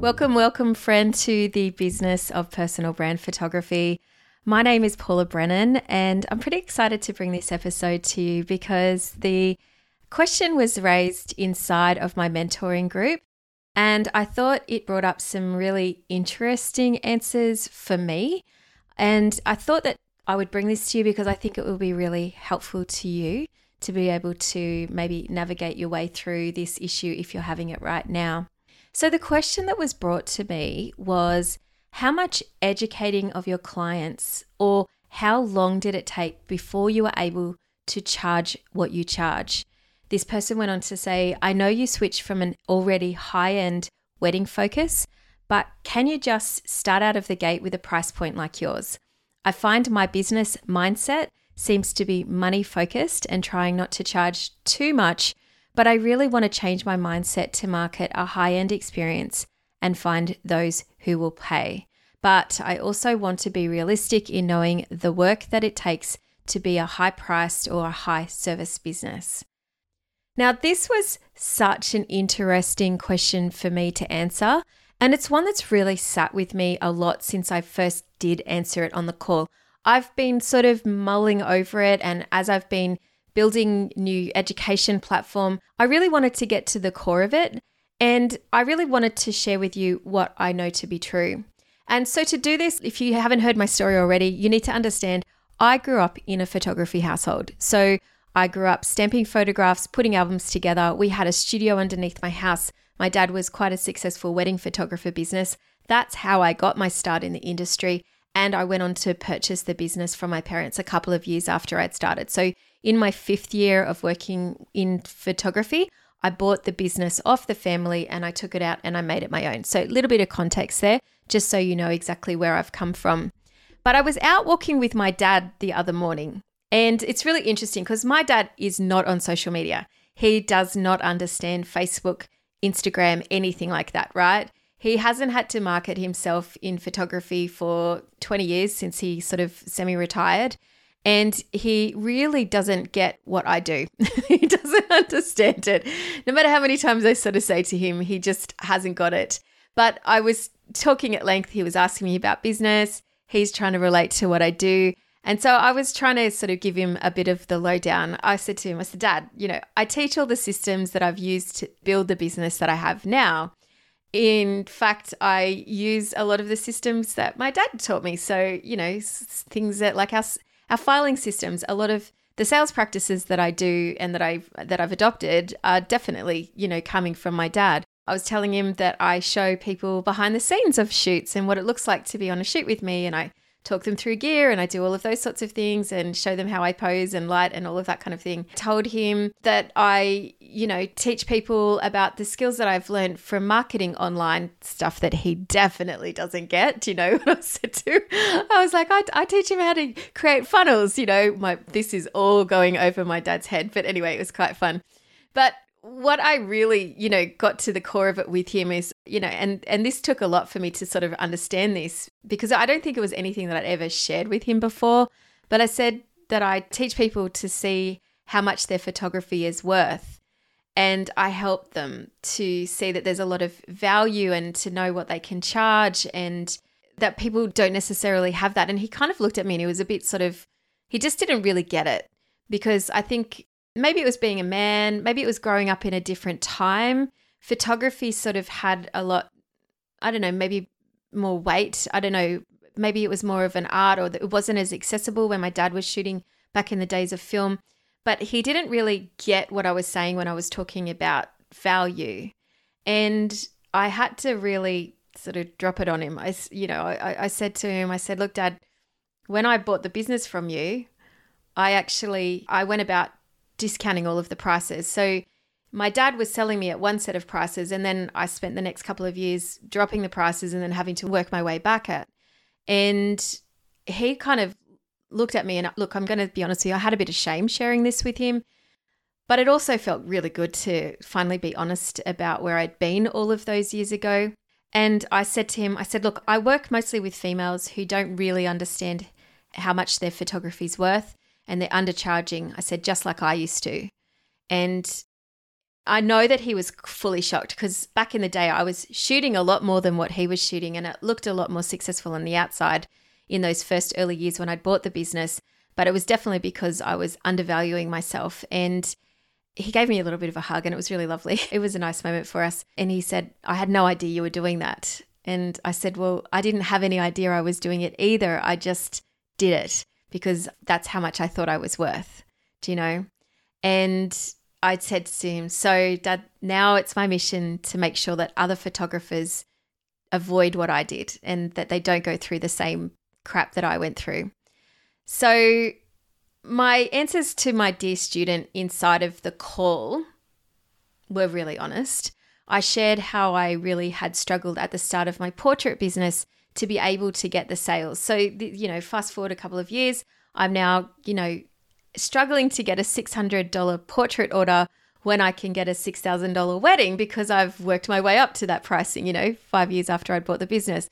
Welcome, welcome, friend, to the business of personal brand photography. My name is Paula Brennan, and I'm pretty excited to bring this episode to you because the question was raised inside of my mentoring group. And I thought it brought up some really interesting answers for me. And I thought that I would bring this to you because I think it will be really helpful to you to be able to maybe navigate your way through this issue if you're having it right now. So, the question that was brought to me was how much educating of your clients or how long did it take before you were able to charge what you charge? This person went on to say, I know you switched from an already high end wedding focus, but can you just start out of the gate with a price point like yours? I find my business mindset seems to be money focused and trying not to charge too much, but I really want to change my mindset to market a high end experience and find those who will pay. But I also want to be realistic in knowing the work that it takes to be a high priced or a high service business. Now, this was such an interesting question for me to answer, and it's one that's really sat with me a lot since I first did answer it on the call. I've been sort of mulling over it, and as I've been building new education platform, I really wanted to get to the core of it, and I really wanted to share with you what I know to be true. And so to do this, if you haven't heard my story already, you need to understand I grew up in a photography household. So I grew up stamping photographs, putting albums together. We had a studio underneath my house. My dad was quite a successful wedding photographer business. That's how I got my start in the industry. And I went on to purchase the business from my parents a couple of years after I'd started. So, in my fifth year of working in photography, I bought the business off the family and I took it out and I made it my own. So, a little bit of context there, just so you know exactly where I've come from. But I was out walking with my dad the other morning and it's really interesting because my dad is not on social media. He does not understand Facebook, Instagram, anything like that, right? He hasn't had to market himself in photography for 20 years since he sort of semi retired. And he really doesn't get what I do. he doesn't understand it. No matter how many times I sort of say to him, he just hasn't got it. But I was talking at length. He was asking me about business. He's trying to relate to what I do. And so I was trying to sort of give him a bit of the lowdown. I said to him, I said, Dad, you know, I teach all the systems that I've used to build the business that I have now. In fact, I use a lot of the systems that my dad taught me. So, you know, things that like our, our filing systems, a lot of the sales practices that I do and that I've that I've adopted are definitely, you know, coming from my dad. I was telling him that I show people behind the scenes of shoots and what it looks like to be on a shoot with me and I talk them through gear and I do all of those sorts of things and show them how I pose and light and all of that kind of thing. Told him that I, you know, teach people about the skills that I've learned from marketing online stuff that he definitely doesn't get. You know, what I said to, I was like, I, I teach him how to create funnels. You know, my this is all going over my dad's head, but anyway, it was quite fun. But what I really, you know, got to the core of it with him is, you know, and and this took a lot for me to sort of understand this because I don't think it was anything that I'd ever shared with him before, but I said that I teach people to see how much their photography is worth and I help them to see that there's a lot of value and to know what they can charge and that people don't necessarily have that. And he kind of looked at me and he was a bit sort of he just didn't really get it because I think maybe it was being a man, maybe it was growing up in a different time. Photography sort of had a lot, I don't know, maybe more weight. I don't know, maybe it was more of an art or it wasn't as accessible when my dad was shooting back in the days of film. But he didn't really get what I was saying when I was talking about value. And I had to really sort of drop it on him. I, you know, I, I said to him, I said, look, dad, when I bought the business from you, I actually, I went about discounting all of the prices. So my dad was selling me at one set of prices and then I spent the next couple of years dropping the prices and then having to work my way back at. And he kind of looked at me and look, I'm going to be honest with you, I had a bit of shame sharing this with him. But it also felt really good to finally be honest about where I'd been all of those years ago. And I said to him, I said, look, I work mostly with females who don't really understand how much their photography is worth and they're undercharging. I said, just like I used to. And I know that he was fully shocked because back in the day, I was shooting a lot more than what he was shooting, and it looked a lot more successful on the outside in those first early years when I'd bought the business. But it was definitely because I was undervaluing myself. And he gave me a little bit of a hug, and it was really lovely. It was a nice moment for us. And he said, I had no idea you were doing that. And I said, Well, I didn't have any idea I was doing it either. I just did it because that's how much I thought I was worth. Do you know? And I'd said to him, So, Dad, now it's my mission to make sure that other photographers avoid what I did and that they don't go through the same crap that I went through. So, my answers to my dear student inside of the call were really honest. I shared how I really had struggled at the start of my portrait business to be able to get the sales. So, you know, fast forward a couple of years, I'm now, you know, struggling to get a $600 portrait order when I can get a $6,000 wedding because I've worked my way up to that pricing, you know, five years after I'd bought the business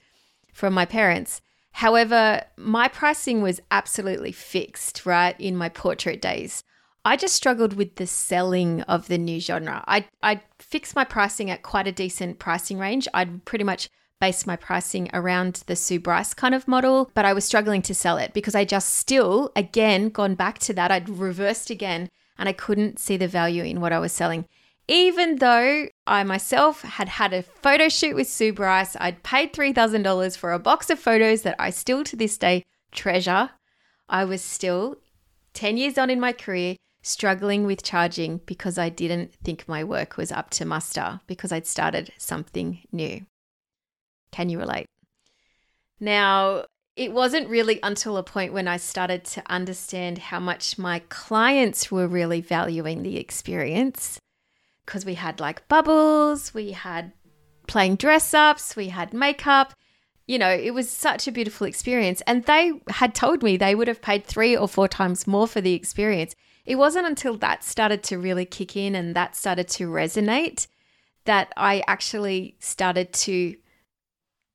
from my parents. However, my pricing was absolutely fixed, right, in my portrait days. I just struggled with the selling of the new genre. I I fixed my pricing at quite a decent pricing range. I'd pretty much based my pricing around the Sue Bryce kind of model, but I was struggling to sell it because I just still again gone back to that. I'd reversed again and I couldn't see the value in what I was selling. Even though I myself had had a photo shoot with Sue Bryce, I'd paid $3,000 for a box of photos that I still to this day treasure. I was still 10 years on in my career struggling with charging because I didn't think my work was up to muster because I'd started something new. Can you relate? Now, it wasn't really until a point when I started to understand how much my clients were really valuing the experience because we had like bubbles, we had playing dress ups, we had makeup. You know, it was such a beautiful experience. And they had told me they would have paid three or four times more for the experience it wasn't until that started to really kick in and that started to resonate that I actually started to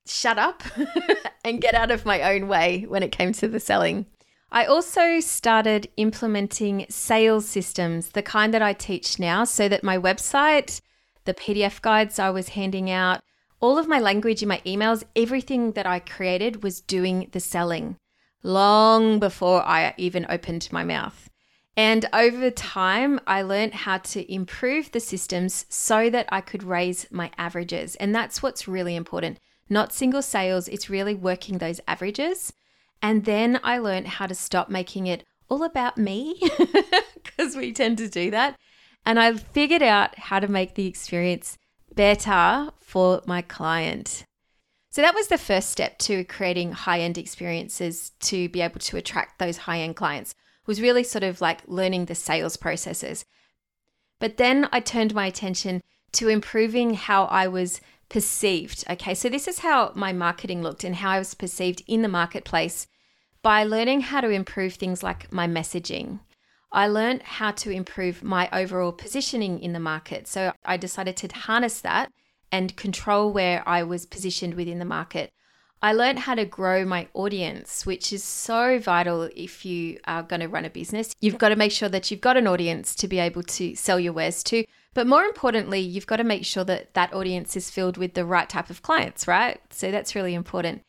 shut up and get out of my own way when it came to the selling. I also started implementing sales systems, the kind that I teach now, so that my website, the PDF guides I was handing out, all of my language in my emails, everything that I created was doing the selling long before I even opened my mouth. And over time, I learned how to improve the systems so that I could raise my averages. And that's what's really important. Not single sales, it's really working those averages. And then I learned how to stop making it all about me because we tend to do that. And I figured out how to make the experience better for my client. So that was the first step to creating high end experiences to be able to attract those high end clients was really sort of like learning the sales processes. But then I turned my attention to improving how I was perceived. Okay, so this is how my marketing looked and how I was perceived in the marketplace by learning how to improve things like my messaging. I learned how to improve my overall positioning in the market. So I decided to harness that and control where I was positioned within the market. I learned how to grow my audience, which is so vital if you are going to run a business. You've got to make sure that you've got an audience to be able to sell your wares to. But more importantly, you've got to make sure that that audience is filled with the right type of clients, right? So that's really important.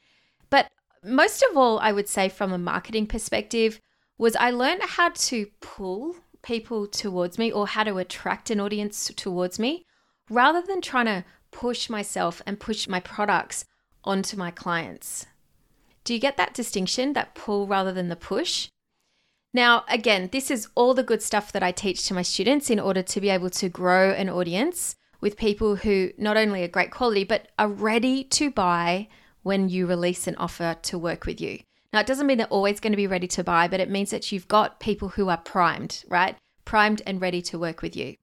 But most of all, I would say from a marketing perspective, was I learned how to pull people towards me or how to attract an audience towards me rather than trying to push myself and push my products onto my clients. Do you get that distinction, that pull rather than the push? Now, again, this is all the good stuff that I teach to my students in order to be able to grow an audience with people who not only are great quality, but are ready to buy when you release an offer to work with you. Now, it doesn't mean they're always going to be ready to buy, but it means that you've got people who are primed, right? Primed and ready to work with you.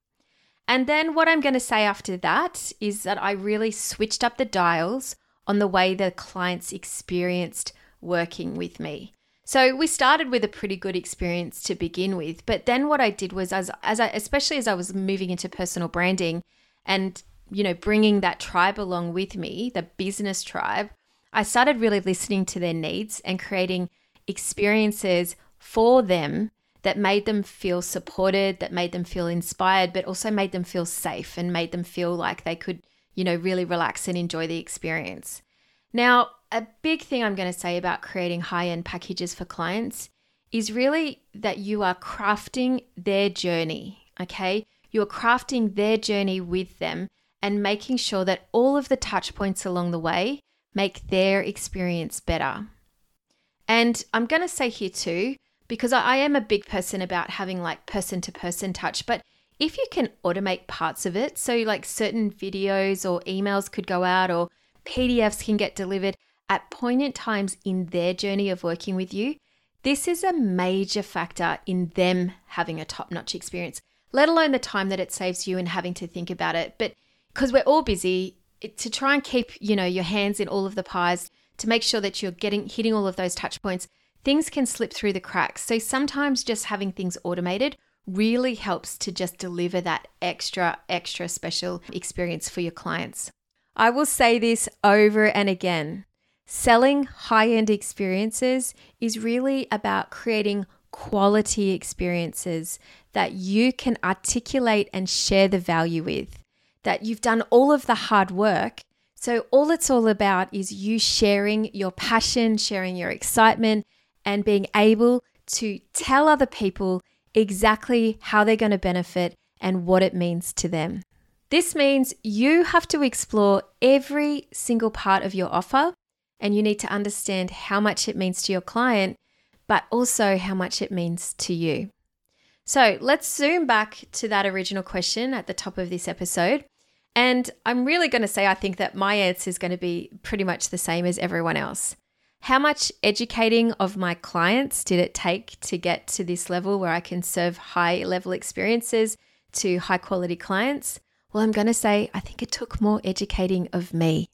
And then what I'm going to say after that is that I really switched up the dials on the way the clients experienced working with me. So we started with a pretty good experience to begin with, but then what I did was as as I especially as I was moving into personal branding and you know bringing that tribe along with me, the business tribe, I started really listening to their needs and creating experiences for them that made them feel supported, that made them feel inspired, but also made them feel safe and made them feel like they could, you know, really relax and enjoy the experience. Now, a big thing I'm going to say about creating high end packages for clients is really that you are crafting their journey, okay? You're crafting their journey with them and making sure that all of the touch points along the way make their experience better. And I'm going to say here too, because I am a big person about having like person to person touch, but if you can automate parts of it, so like certain videos or emails could go out or PDFs can get delivered at poignant times in their journey of working with you, this is a major factor in them having a top notch experience, let alone the time that it saves you and having to think about it. But because we're all busy, it, to try and keep, you know, your hands in all of the pies, to make sure that you're getting hitting all of those touch points, things can slip through the cracks. So sometimes just having things automated really helps to just deliver that extra, extra special experience for your clients. I will say this over and again. Selling high end experiences is really about creating quality experiences that you can articulate and share the value with, that you've done all of the hard work. So, all it's all about is you sharing your passion, sharing your excitement, and being able to tell other people exactly how they're going to benefit and what it means to them. This means you have to explore every single part of your offer and you need to understand how much it means to your client, but also how much it means to you. So let's zoom back to that original question at the top of this episode. And I'm really going to say, I think that my answer is going to be pretty much the same as everyone else. How much educating of my clients did it take to get to this level where I can serve high level experiences to high quality clients? Well, I'm going to say, I think it took more educating of me.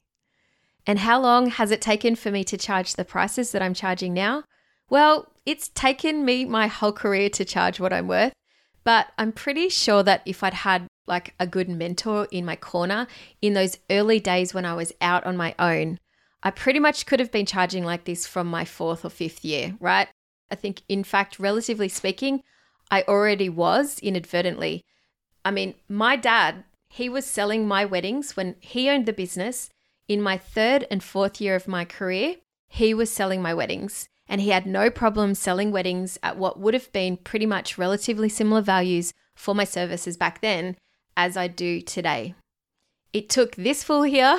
And how long has it taken for me to charge the prices that I'm charging now? Well, it's taken me my whole career to charge what I'm worth, but I'm pretty sure that if I'd had like a good mentor in my corner in those early days when I was out on my own, I pretty much could have been charging like this from my fourth or fifth year, right? I think, in fact, relatively speaking, I already was inadvertently. I mean, my dad, he was selling my weddings when he owned the business in my third and fourth year of my career, he was selling my weddings and he had no problem selling weddings at what would have been pretty much relatively similar values for my services back then as I do today. It took this fool here,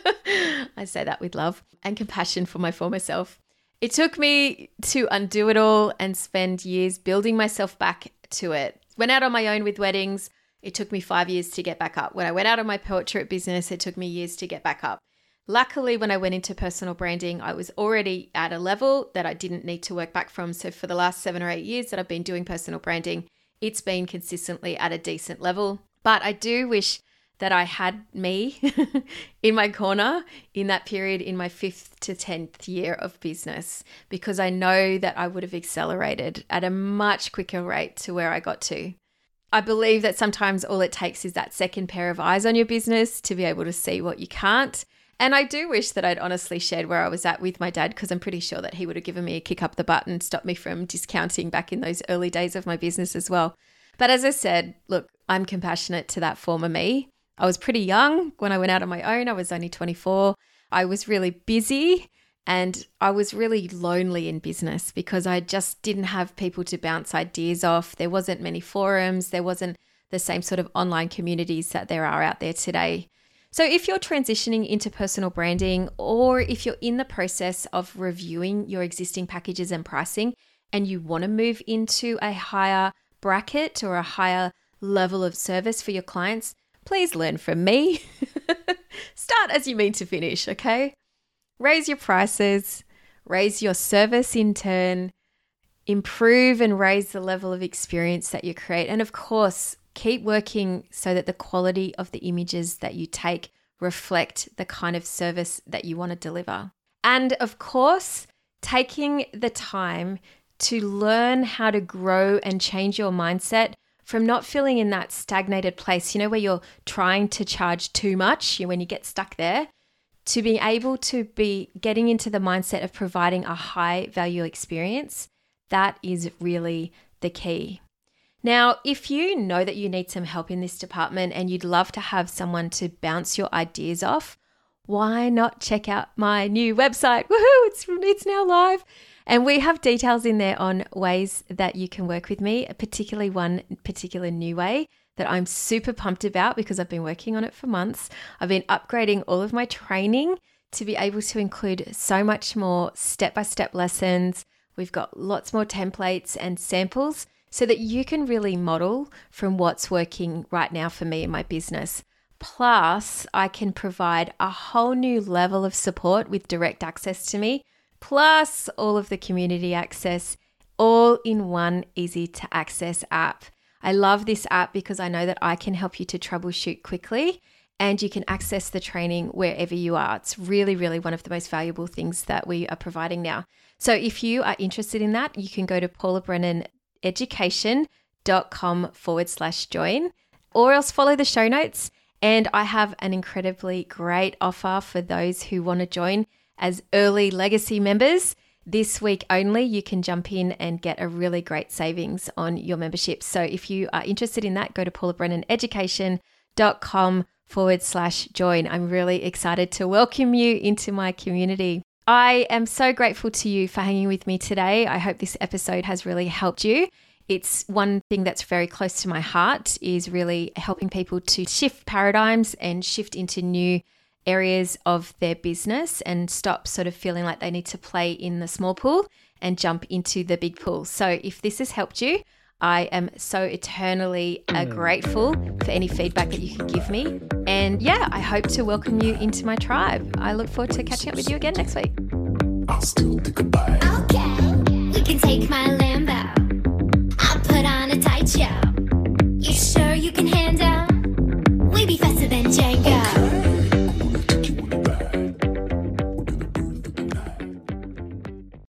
I say that with love and compassion for my former self. It took me to undo it all and spend years building myself back to it. Went out on my own with weddings, it took me five years to get back up. When I went out of my portrait business, it took me years to get back up. Luckily, when I went into personal branding, I was already at a level that I didn't need to work back from. So, for the last seven or eight years that I've been doing personal branding, it's been consistently at a decent level. But I do wish that I had me in my corner in that period in my fifth to 10th year of business because I know that I would have accelerated at a much quicker rate to where I got to. I believe that sometimes all it takes is that second pair of eyes on your business to be able to see what you can't. And I do wish that I'd honestly shared where I was at with my dad because I'm pretty sure that he would have given me a kick up the butt and stopped me from discounting back in those early days of my business as well. But as I said, look, I'm compassionate to that former me. I was pretty young when I went out on my own. I was only 24. I was really busy and I was really lonely in business because I just didn't have people to bounce ideas off. There wasn't many forums, there wasn't the same sort of online communities that there are out there today. So, if you're transitioning into personal branding or if you're in the process of reviewing your existing packages and pricing and you want to move into a higher bracket or a higher level of service for your clients, please learn from me. Start as you mean to finish, okay? Raise your prices, raise your service in turn, improve and raise the level of experience that you create. And of course, keep working so that the quality of the images that you take reflect the kind of service that you want to deliver. And of course, taking the time to learn how to grow and change your mindset from not feeling in that stagnated place, you know, where you're trying to charge too much when you get stuck there, to be able to be getting into the mindset of providing a high value experience, that is really the key. Now, if you know that you need some help in this department and you'd love to have someone to bounce your ideas off, why not check out my new website? Woohoo, it's, it's now live. And we have details in there on ways that you can work with me, particularly one particular new way that I'm super pumped about because I've been working on it for months. I've been upgrading all of my training to be able to include so much more step by step lessons. We've got lots more templates and samples so that you can really model from what's working right now for me in my business. Plus, I can provide a whole new level of support with direct access to me, plus all of the community access, all in one easy to access app. I love this app because I know that I can help you to troubleshoot quickly and you can access the training wherever you are. It's really, really one of the most valuable things that we are providing now. So if you are interested in that, you can go to paulabrennaneducation.com forward slash join or else follow the show notes. And I have an incredibly great offer for those who want to join as early legacy members. This week only, you can jump in and get a really great savings on your membership. So if you are interested in that, go to paulabrennaneducation.com forward slash join. I'm really excited to welcome you into my community. I am so grateful to you for hanging with me today. I hope this episode has really helped you. It's one thing that's very close to my heart is really helping people to shift paradigms and shift into new areas of their business and stop sort of feeling like they need to play in the small pool and jump into the big pool. So, if this has helped you, I am so eternally uh, mm. grateful for any feedback that you can give me. And yeah, I hope to welcome you into my tribe. I look forward to catching up with you again next week. I'll still think goodbye. Okay, you can take my Lambo. I'll put on a tight show. You sure you can handle